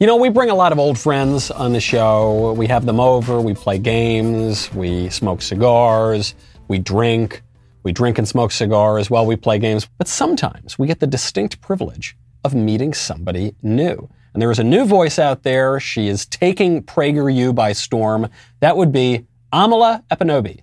You know, we bring a lot of old friends on the show. We have them over, we play games, we smoke cigars, we drink, we drink and smoke cigars while we play games. But sometimes we get the distinct privilege of meeting somebody new. And there is a new voice out there. She is taking PragerU by storm. That would be Amala Ekpunobi.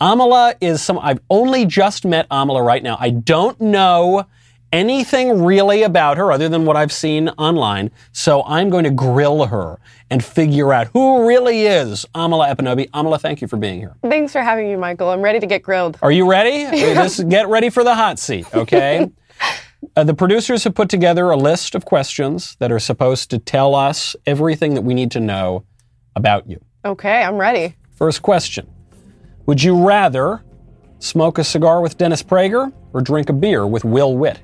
Amala is some, I've only just met Amala right now. I don't know anything really about her other than what I've seen online. So I'm going to grill her and figure out who really is Amala Ekpunobi. Amala, thank you for being here. Thanks for having me, Michael. I'm ready to get grilled. Are you ready? this, get ready for the hot seat, okay? Uh, the producers have put together a list of questions that are supposed to tell us everything that we need to know about you. Okay, I'm ready. First question Would you rather smoke a cigar with Dennis Prager or drink a beer with Will Witt?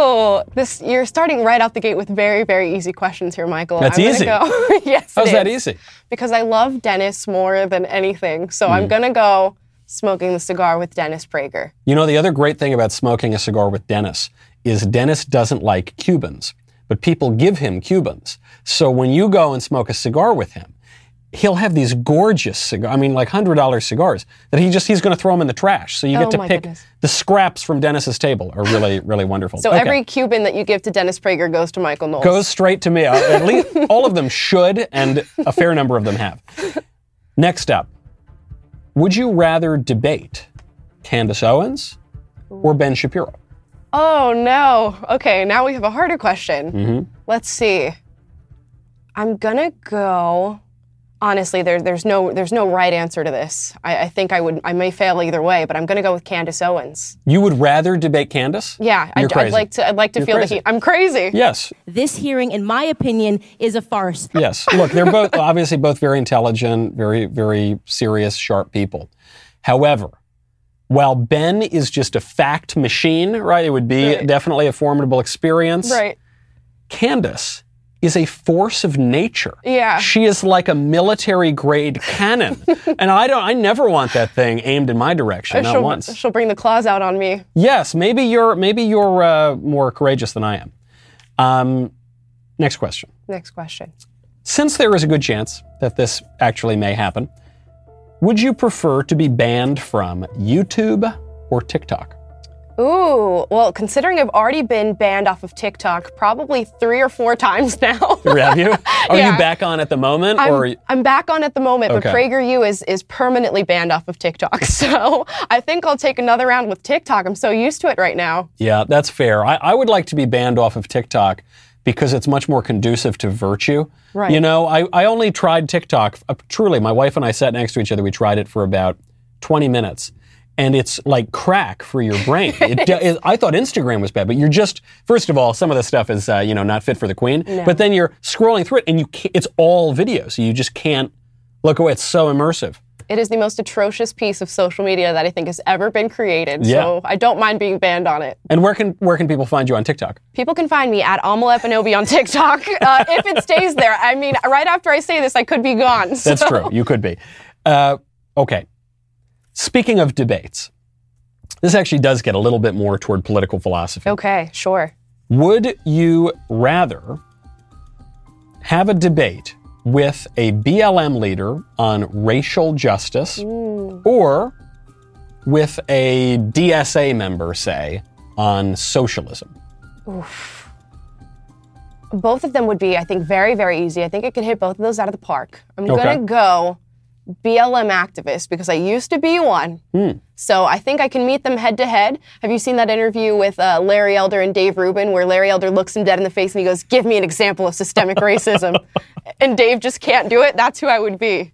Oh, this you're starting right out the gate with very, very easy questions here, Michael. That's I'm easy. Go, yes. How's that is. easy? Because I love Dennis more than anything. So Hmm. I'm gonna go smoking the cigar with Dennis Prager. You know, the other great thing about smoking a cigar with Dennis is Dennis doesn't like Cubans, but people give him Cubans. So when you go and smoke a cigar with him, he'll have these gorgeous cigars, I mean, like $100 cigars, that he just, he's going to throw them in the trash. So you Oh get to pick goodness. the scraps from Dennis's table are really, really wonderful. So Okay. every Cuban that you give to Dennis Prager goes to Michael Knowles. goes straight to me. Uh, At least all of them should, and a fair number of them have. Next up, would you rather debate Candace Owens or Ben Shapiro? Oh no. Okay, now we have a harder question. Mm-hmm. Let's see. I'm gonna go. Honestly, there, there's no there's no right answer to this. I, I think I would I may fail either way, but I'm gonna go with Candace Owens. You would rather debate Candace? Yeah, You're I'd, crazy. I'd like to I'd like to You're feel crazy. the heat. I'm crazy. Yes, This hearing, in my opinion, is a farce. yes. Look, they're both obviously both very intelligent, very, very serious, sharp people. However, while Ben is just a fact machine, right? It would be Right. definitely a formidable experience. Right. Candace is a force of nature. Yeah. She is like a military grade cannon. and I don't I never want that thing aimed in my direction, not she'll, once. she'll bring the claws out on me. Yes, maybe you're maybe you're uh, more courageous than I am. Um, next question. Next question. Since there is a good chance that this actually may happen, would you prefer to be banned from YouTube or TikTok? Ooh, well, considering I've already been banned off of TikTok probably three or four times now. Have you? Are Yeah. you back on at the moment, I'm, or I'm back on at the moment, Okay. but PragerU is is permanently banned off of TikTok. So I think I'll take another round with TikTok. I'm so used to it right now. Yeah, that's fair. I, I would like to be banned off of TikTok because it's much more conducive to virtue. Right. You know, I, I only tried TikTok. Uh, truly, my wife and I sat next to each other. We tried it for about 20 minutes. And it's like crack for your brain. It, it- I thought Instagram was bad, but you're just, first of all, some of the stuff is, uh, you know, not fit for the queen. But then you're scrolling through it and you can't, it's all video. So you just can't look away. It's so immersive. It is the most atrocious piece of social media that I think has ever been created. Yeah. So I don't mind being banned on it. And where can, where can people find you on TikTok? People can find me at Amala Ekpunobi on TikTok. Uh, if it stays there, I mean, right after I say this, I could be gone. That's true. You could be. Uh, okay. Speaking of debates, this actually does get a little bit more toward political philosophy. Okay, sure. Would you rather have a debate with a BLM leader on racial justice or with a DSA member, say, on socialism? Both of them would be, I think, very, very easy. I think I could hit both of those out of the park. I'm Okay. going to go BLM activist because I used to be one. Hmm. So I think I can meet them head to head. Have you seen that interview with uh, Larry Elder and Dave Rubin where Larry Elder looks him dead in the face and he goes, Give me an example of systemic racism? and Dave just can't do it? That's who I would be.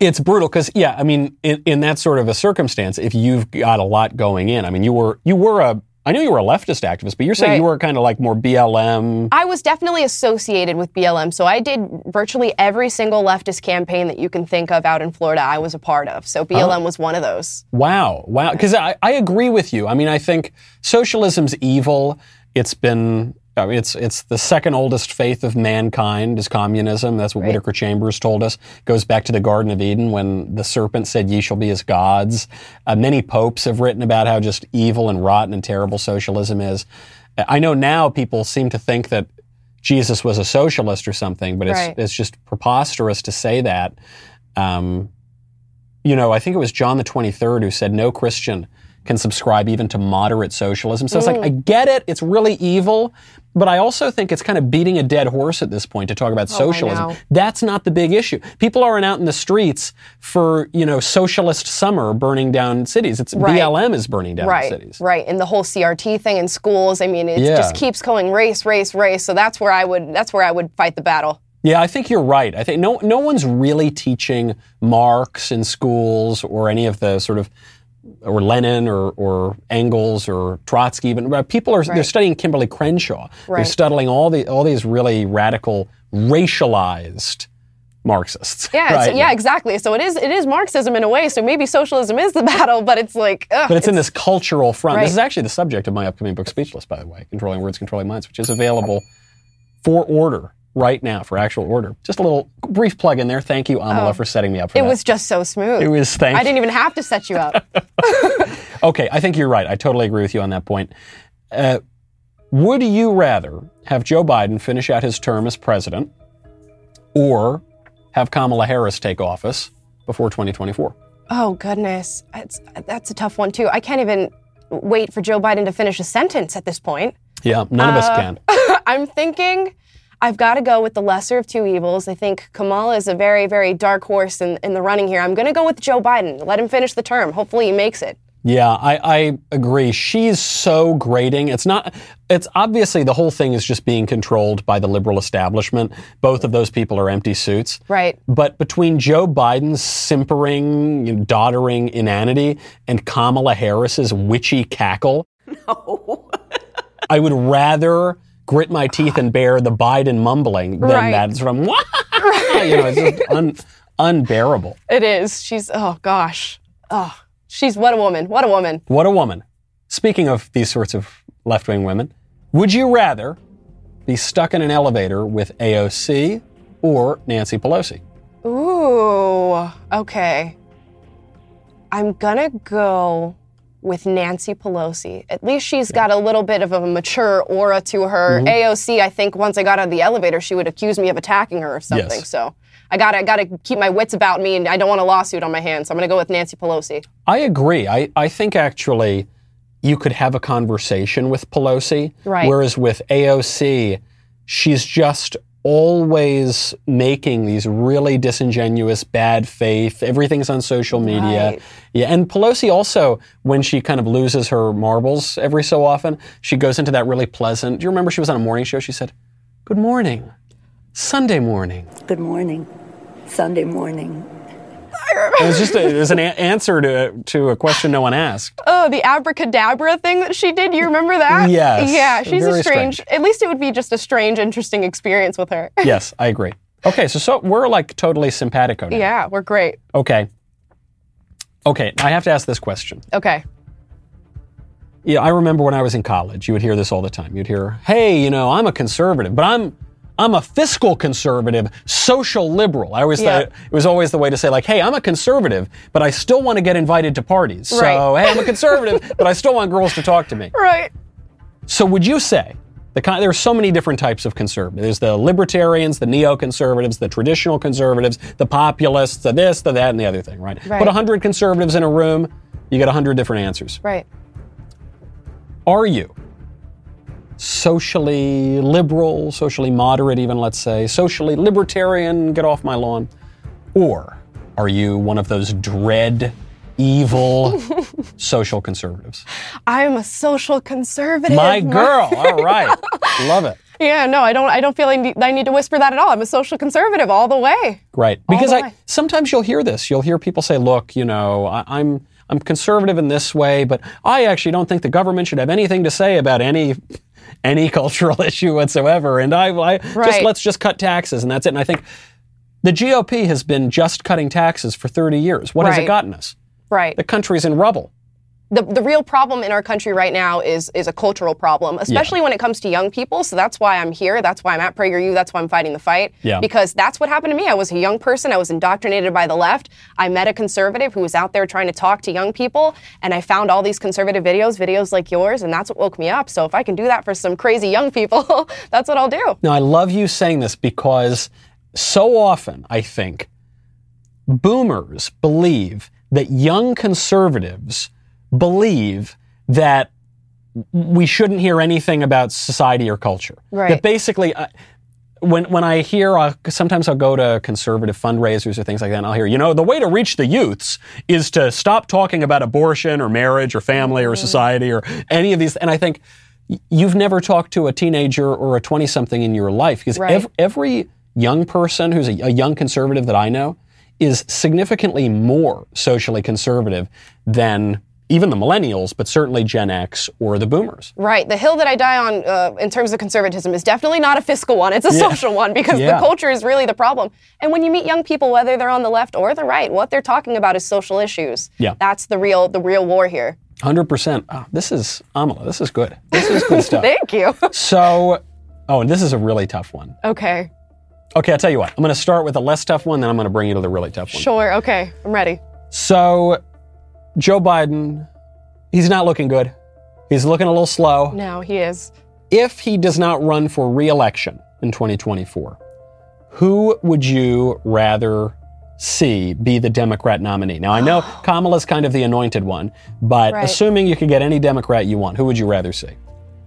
It's brutal because, yeah, I mean, in, in that sort of a circumstance, if you've got a lot going in, I mean, you were you were a I knew you were a leftist activist, but you're saying Right. you were kind of like more BLM. I was definitely associated with BLM, so I did virtually every single leftist campaign that you can think of out in Florida. I was a part of, so BLM was one of those. Wow, wow. Because I, I agree with you. I mean, I think socialism's evil. It's been. I mean, it's it's the second oldest faith of mankind is communism. That's what Whittaker Chambers told us. Goes back to the Garden of Eden when the serpent said, "Ye shall be as gods." Uh, many popes have written about how just evil and rotten and terrible socialism is. I know now people seem to think that Jesus was a socialist or something, but it's Right. it's just preposterous to say that. Um, you know, I think it was John the 23rd who said no Christian can subscribe even to moderate socialism. So it's Mm. like, I get it, it's really evil, but I also think it's kind of beating a dead horse at this point to talk about Oh, socialism. That's not the big issue. People aren't out in the streets for, you know, socialist summer burning down cities. It's Right. BLM is burning down Right, cities. right, and the whole CRT thing in schools. I mean, it Yeah. just keeps going race, race, race. So that's where I would that's where I would fight the battle. Yeah, I think you're right. I think no no one's really teaching Marx in schools or any of the sort of or Lenin or, or Engels or Trotsky. Even but people are they're studying Kimberlé Crenshaw. They're studying all the all these really radical racialized Marxists. Yeah, it's- right? yeah, exactly. So it is it is Marxism in a way. So maybe socialism is the battle, but it's like, ugh, But it's, in this cultural front. Right. This is actually the subject of my upcoming book, Speechless, by the way, Controlling Words, Controlling Minds, which is available for order right now, for actual order. Just a little brief plug in there. Thank you, Amala, for setting me up for Oh. it that. was just so smooth. It was thank I didn't even have to set you up. Okay, I think you're right. I totally agree with you on that point. Uh, would you rather have Joe Biden finish out his term as president or have Kamala Harris take office before 2024? oh goodness, it's, that's a tough one too. I can't even wait for Joe Biden to finish a sentence at this point. Yeah, none of Uh, us can. I'm thinking I've got to go with the lesser of two evils. I think Kamala is a very, very dark horse in, in the running here. I'm going to go with Joe Biden. Let him finish the term. Hopefully he makes it. Yeah, I, I agree. She's so grating. It's not, it's obviously the whole thing is just being controlled by the liberal establishment. Both of those people are empty suits. Right. But between Joe Biden's simpering, you know, doddering inanity and Kamala Harris's witchy cackle, no. I would rather grit my teeth and bear the Biden mumbling than Right. that sort of, you know, it's just un, unbearable. It is. She's, oh gosh. Oh, she's, what a woman. What a woman. What a woman. Speaking of these sorts of left wing women, would you rather be stuck in an elevator with AOC or Nancy Pelosi? Ooh, okay. I'm gonna go with Nancy Pelosi. At least she's got a little bit of a mature aura to her. Mm-hmm. AOC, I think once I got out of the elevator, she would accuse me of attacking her or something. Yes. So I gotta gotta keep my wits about me, and I don't want a lawsuit on my hands. So I'm gonna go with Nancy Pelosi. I agree. I, I think actually you could have a conversation with Pelosi. Right. Whereas with AOC, she's just always making these really disingenuous, bad faith. Everything's on social media. Right. Yeah. And Pelosi also, when she kind of loses her marbles every so often, she goes into that really pleasant. Do you remember she was on a morning show? She said, Good morning. Sunday morning. Good morning. Sunday morning. It was just a, it was an a- answer to, to a question no one asked. Oh, the abracadabra thing that she did. You remember that? Yes. Yeah, she's Very a strange, strange. At least it would be just a strange, interesting experience with her. Yes, I agree. Okay, so, so we're like totally simpatico now. yeah, we're great. Okay. Okay, I have to ask this question. Okay. Yeah, I remember when I was in college, you would hear this all the time. You'd hear, "Hey, you know, I'm a conservative, but I'm I'm a fiscal conservative, social liberal." I always Yeah. thought it was always the way to say like, "Hey, I'm a conservative, but I still want to get invited to parties." Right. So, hey, I'm a conservative, but I still want girls to talk to me. Right. So would you say the kind, there are so many different types of conservatives. There's the libertarians, the neoconservatives, the traditional conservatives, the populists, the this, the that, and the other thing, right? Right. Put 100 conservatives in a room, you get 100 different answers. Right. Are you socially liberal, socially moderate, even let's say, socially libertarian, get off my lawn? Or are you one of those dread, evil social conservatives? I'm a social conservative. My girl, all right. Love it. Yeah, no, I don't. I don't feel I need, I need to whisper that at all. I'm a social conservative all the way. Right. Because I way. sometimes you'll hear this. You'll hear people say, "Look, you know, I, I'm I'm conservative in this way, but I actually don't think the government should have anything to say about any any cultural issue whatsoever. And I, I just let's just cut taxes and that's it. And I think the GOP has been just cutting taxes for 30 years. What has it gotten us? Right. The country's in rubble. The, the real problem in our country right now is is a cultural problem, especially when it comes to young people. So that's why I'm here. That's why I'm at PragerU. That's why I'm fighting the fight. Yeah. Because that's what happened to me. I was a young person. I was indoctrinated by the left. I met a conservative who was out there trying to talk to young people, and I found all these conservative videos, videos like yours, and that's what woke me up. So if I can do that for some crazy young people, that's what I'll do. Now, I love you saying this because so often, I think, boomers believe that young conservatives believe that we shouldn't hear anything about society or culture. Right. That basically, uh, when when I hear, uh, sometimes I'll go to conservative fundraisers or things like that, and I'll hear, you know, the way to reach the youths is to stop talking about abortion or marriage or family or society or any of these. And I think you've never talked to a teenager or a 20 something in your life because Right. ev- every young person who's a, a young conservative that I know is significantly more socially conservative than even the millennials, but certainly Gen X or the boomers. Right. The hill that I die on uh, in terms of conservatism is definitely not a fiscal one. It's a social one because Yeah. the culture is really the problem. And when you meet young people, whether they're on the left or the right, what they're talking about is social issues. Yeah. That's the real the real war here. Hundred percent. Oh, this is Amala. This is good. This is good stuff. Thank you. so, oh, and this is a really tough one. okay. Okay, I'll tell you what. I'm going to start with a less tough one, then I'm going to bring you to the really tough one. Sure. Okay. I'm ready. So, Joe Biden, he's not looking good. He's looking a little slow. No, he is. If he does not run for re-election in 2024, who would you rather see be the Democrat nominee? Now, I know Kamala's kind of the anointed one, but Right. assuming you could get any Democrat you want, who would you rather see?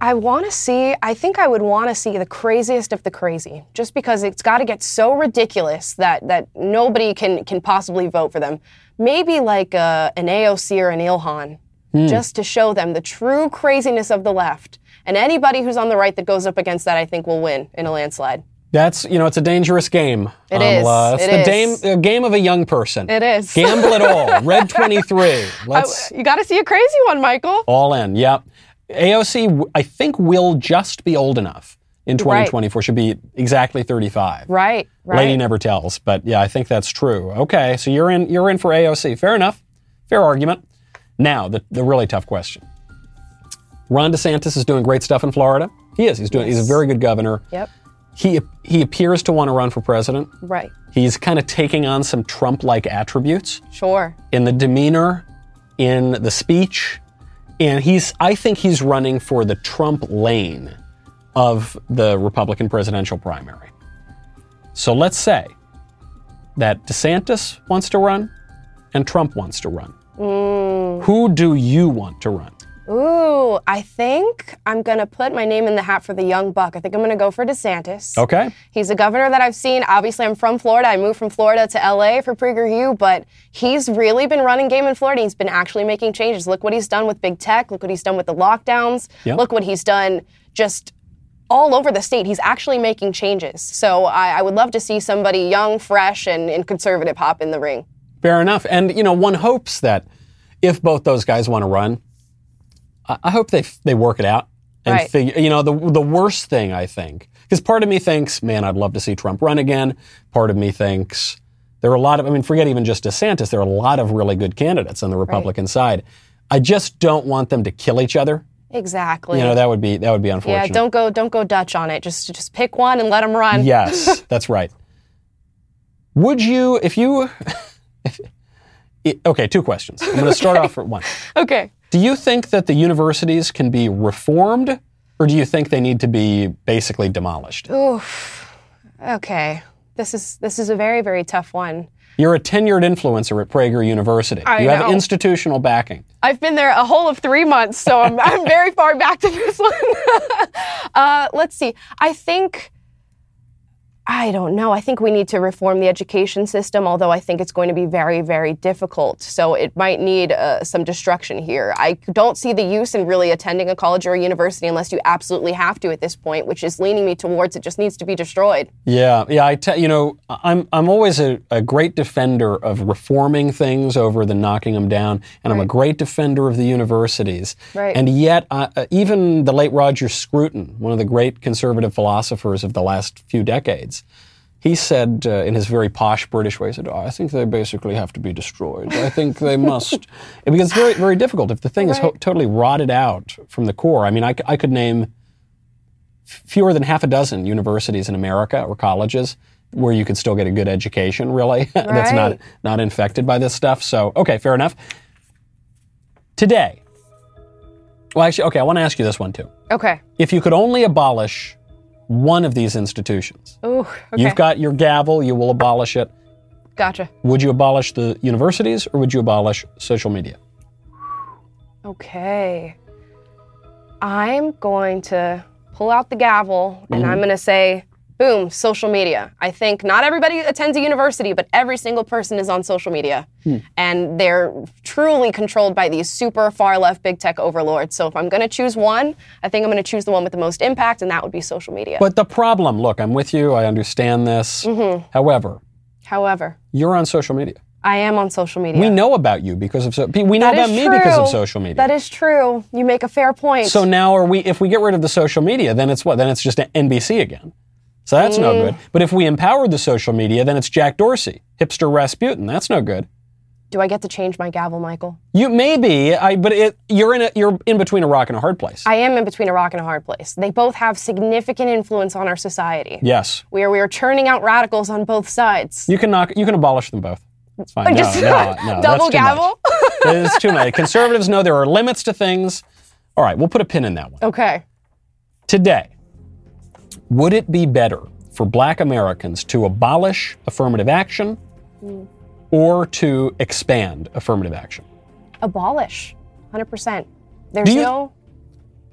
I want to see, I think I would want to see the craziest of the crazy, just because it's got to get so ridiculous that, that nobody can, can possibly vote for them. Maybe like uh, an AOC or an Ilhan, hmm. just to show them the true craziness of the left. And anybody who's on the right that goes up against that, I think, will win in a landslide. That's you know, it's a dangerous game. It um, is. Amala. It's It the is. game, the game of a young person. It is. Gamble it all. Red twenty three. Let's You got to see a crazy one, Michael. all in. Yep. AOC, I think, will just be old enough in 2024. Should be exactly 35. Right, right. Lady never tells, but yeah, I think that's true. Okay, so you're in. You're in for AOC. Fair enough. Fair argument. Now, the, the really tough question. Ron DeSantis is doing great stuff in Florida. He is. He's doing. He's a very good governor. Yep. He he appears to want to run for president. Right. He's kind of taking on some Trump-like attributes Sure. in the demeanor, in the speech, and he's I think he's running for the Trump lane of the Republican presidential primary. So let's say that DeSantis wants to run and Trump wants to run. Mm. Who do you want to run? Ooh, I think I'm going to put my name in the hat for the young buck. I think I'm going to go for DeSantis. Okay. He's a governor that I've seen. Obviously, I'm from Florida. I moved from Florida to LA for PragerU, but he's really been running game in Florida. He's been actually making changes. Look what he's done with big tech. Look what he's done with the lockdowns. Yeah. Look what he's done just all over the state. He's actually making changes. So I, I would love to see somebody young, fresh, and, and conservative hop in the ring. Fair enough. And you know, one hopes that if both those guys want to run, I, hope they they work it out and Right. figure. You know, the the worst thing I think, because part of me thinks, man, I'd love to see Trump run again. Part of me thinks there are a lot of. I mean, forget even just DeSantis. There are a lot of really good candidates on the Republican side. I just don't want them to kill each other. Exactly. You know, that would be that would be unfortunate. yeah, don't go don't go Dutch on it. Just just pick one and let him run. Yes, that's right. Would you, if you, if, okay, two questions. I'm going to start off with one. Okay. Do you think that the universities can be reformed, or do you think they need to be basically demolished? Oof. Okay. This is this is a very very tough one. You're a tenured influencer at Prager University. I you have institutional backing. I've been there a whole of three months, so I'm, I'm very far back to this one. uh, let's see. I think I don't know. I think we need to reform the education system, although I think it's going to be very, very difficult. So it might need uh, some destruction here. I don't see the use in really attending a college or a university unless you absolutely have to at this point, which is leaning me towards it just needs to be destroyed. Yeah, yeah. I tell you know, I'm I'm always a, a great defender of reforming things over than knocking them down, and I'm a great defender of the universities. Right. And yet, uh, uh, even the late Roger Scruton, one of the great conservative philosophers of the last few decades, he said uh, in his very posh British way, he said, oh, "I think they basically have to be destroyed. I think they must," because it's very very difficult if the thing is ho- totally rotted out from the core. I mean, I, c- I could name fewer than half a dozen universities in America or colleges where you could still get a good education, really, that's not, not infected by this stuff. So, okay, fair enough. Today, well, actually, okay, I want to ask you this one too. Okay. If you could only abolish one of these institutions, Ooh, okay. you've got your gavel, you will abolish it. gotcha. Would you abolish the universities or would you abolish social media? Okay. I'm going to pull out the gavel and Mm-hmm. I'm going to say, boom, social media. I think not everybody attends a university, but every single person is on social media. Hmm. And they're truly controlled by these super far left big tech overlords. So if I'm going to choose one, I think I'm going to choose the one with the most impact, and that would be social media. But the problem, look, I'm with you, I understand this. Mm-hmm. However, However, you're on social media. I am on social media. We know about you because of so, we know That about me because of social media. That is true. You make a fair point. so now are we if we get rid of the social media, then it's what? Then it's just NBC again. So that's no Mm. good. But if we empowered the social media, then it's Jack Dorsey, hipster Rasputin. That's no good. Do I get to change my gavel, Michael? You maybe, I but it, you're in a, you're in between a rock and a hard place. I am in between a rock and a hard place. They both have significant influence on our society. yes. We are we are churning out radicals on both sides. You can knock you can abolish them both. It's fine. Just no, no. double that's gavel? It's too much. Conservatives know there are limits to things. All right, we'll put a pin in that one. okay. Today, would it be better for black Americans to abolish affirmative action mm. or to expand affirmative action? Abolish. 100%. There's you- no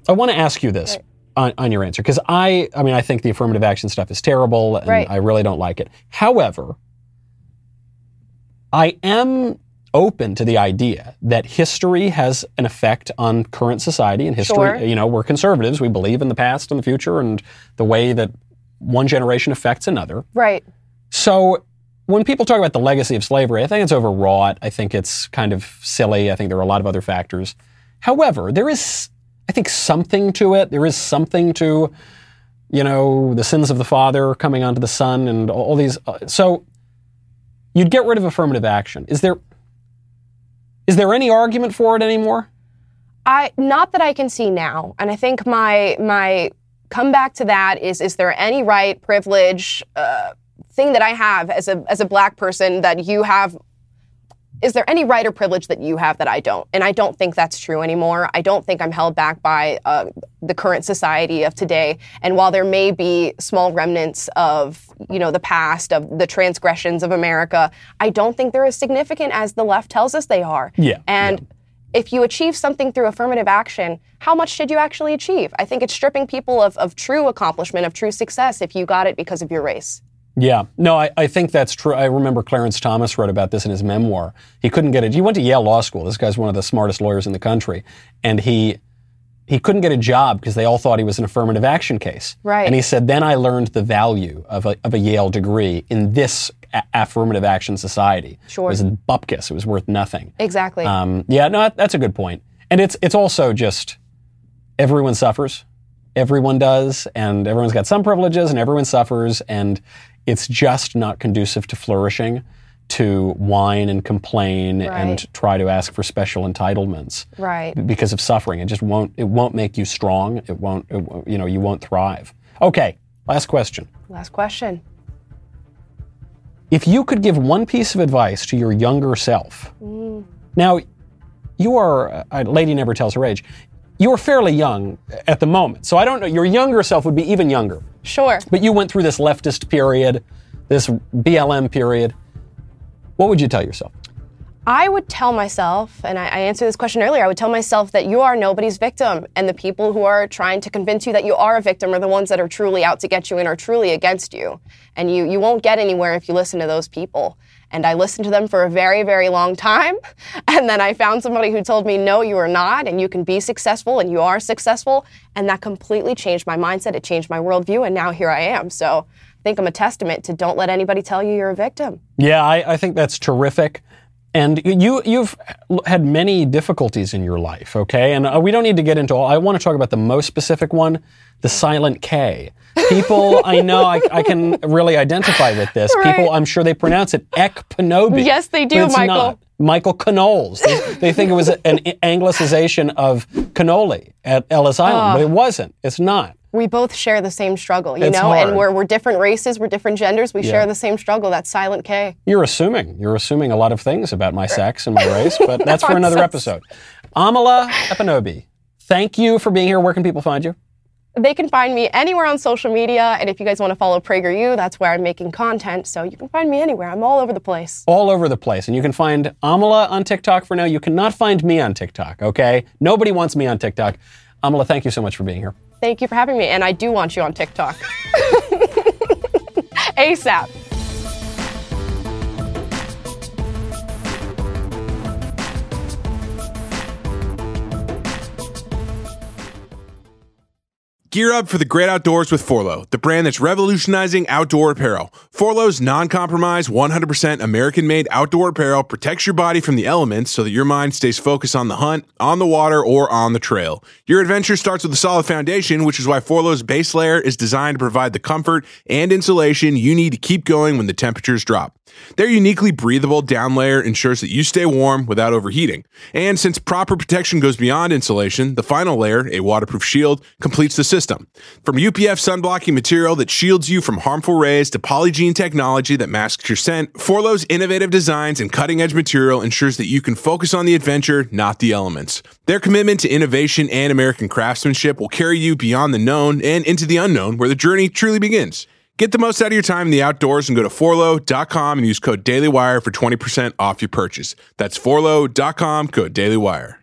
I want to ask you this on, on your answer because I, I mean, I think the affirmative action stuff is terrible and Right. I really don't like it. However, I am open to the idea that history has an effect on current society and history. Sure. You know, we're conservatives. We believe in the past and the future and the way that one generation affects another. right. So when people talk about the legacy of slavery, I think it's overwrought. I think it's kind of silly. I think there are a lot of other factors. However, there is, I think, something to it. There is something to, you know, the sins of the father coming onto the son and all, all these. Uh, so you'd get rid of affirmative action. Is there, is there any argument for it anymore? I not that I can see now. And I think my my comeback to that is is there any right, privilege, uh, thing that I have as a as a black person that you have is there any right or privilege that you have that I don't? And I don't think that's true anymore. I don't think I'm held back by uh, the current society of today. And while there may be small remnants of, you know, the past, of the transgressions of America, I don't think they're as significant as the left tells us they are. Yeah, And if you achieve something through affirmative action, how much did you actually achieve? I think it's stripping people of, of true accomplishment, of true success if you got it because of your race. Yeah, no, I, I think that's true. I remember Clarence Thomas wrote about this in his memoir. He couldn't get it. He went to Yale Law School. This guy's one of the smartest lawyers in the country, and he he couldn't get a job because they all thought he was an affirmative action case. Right. And he said, then I learned the value of a, of a Yale degree in this a- affirmative action society. Sure. It was bupkis. It was worth nothing. Exactly. Um, yeah, no, that's a good point. And it's it's also just everyone suffers, everyone does, and everyone's got some privileges, and everyone suffers, and it's just not conducive to flourishing to whine and complain Right. and try to ask for special entitlements right. because of suffering. It just won't it won't make you strong. It won't it, you know you won't thrive. Okay, last question. Last question. If you could give one piece of advice to your younger self, mm. now you are uh, a lady never tells her age. You are fairly young at the moment, so I don't know. Your younger self would be even younger, Sure. but you went through this leftist period, this BLM period. What would you tell yourself? I would tell myself, and I, I, answered this question earlier, I would tell myself that you are nobody's victim. And the people who are trying to convince you that you are a victim are the ones that are truly out to get you and are truly against you. And you, you won't get anywhere if you listen to those people. And I listened to them for a very, very long time. And then I found somebody who told me, no, you are not, and you can be successful, and you are successful. And that completely changed my mindset. It changed my worldview. And now here I am. So I think I'm a testament to don't let anybody tell you you're a victim. Yeah, I, I think that's terrific. And you, you've had many difficulties in your life, okay? And uh, we don't need to get into all. I want to talk about the most specific one, the silent K. People, I know I, I, can really identify with this. Right. People, I'm sure they pronounce it Ekpanobi. Yes, they do, Michael. Not. Michael Canoles. They, they, think it was an anglicization of cannoli at Ellis Island, but it wasn't. It's not we both share the same struggle, you it's know, hard. and we're, we're different races, we're different genders, we yeah. share the same struggle. That's silent K. You're assuming. You're assuming a lot of things about my sex and my race, but that's for another episode. Amala Ekpunobi, thank you for being here. Where can people find you? They can find me anywhere on social media, and if you guys want to follow PragerU, that's where I'm making content. So you can find me anywhere. I'm all over the place. All over the place, and you can find Amala on TikTok for now. You cannot find me on TikTok. Okay, nobody wants me on TikTok. Amala, thank you so much for being here. Thank you for having me. And I do want you on TikTok. ASAP. Gear up for the great outdoors with Forloh, the brand that's revolutionizing outdoor apparel. Forloh's non-compromise, 100% American-made outdoor apparel protects your body from the elements so that your mind stays focused on the hunt, on the water, or on the trail. Your adventure starts with a solid foundation, which is why Forloh's base layer is designed to provide the comfort and insulation you need to keep going when the temperatures drop. Their uniquely breathable down layer ensures that you stay warm without overheating. And since proper protection goes beyond insulation, the final layer, a waterproof shield, completes the system. From UPF sunblocking material that shields you from harmful rays to Polygiene technology that masks your scent, Forloh's innovative designs and cutting edge material ensures that you can focus on the adventure, not the elements. Their commitment to innovation and American craftsmanship will carry you beyond the known and into the unknown where the journey truly begins. Get the most out of your time in the outdoors and go to forloh.com and use code DailyWire for 20% off your purchase. That's forloh.com, code DailyWire.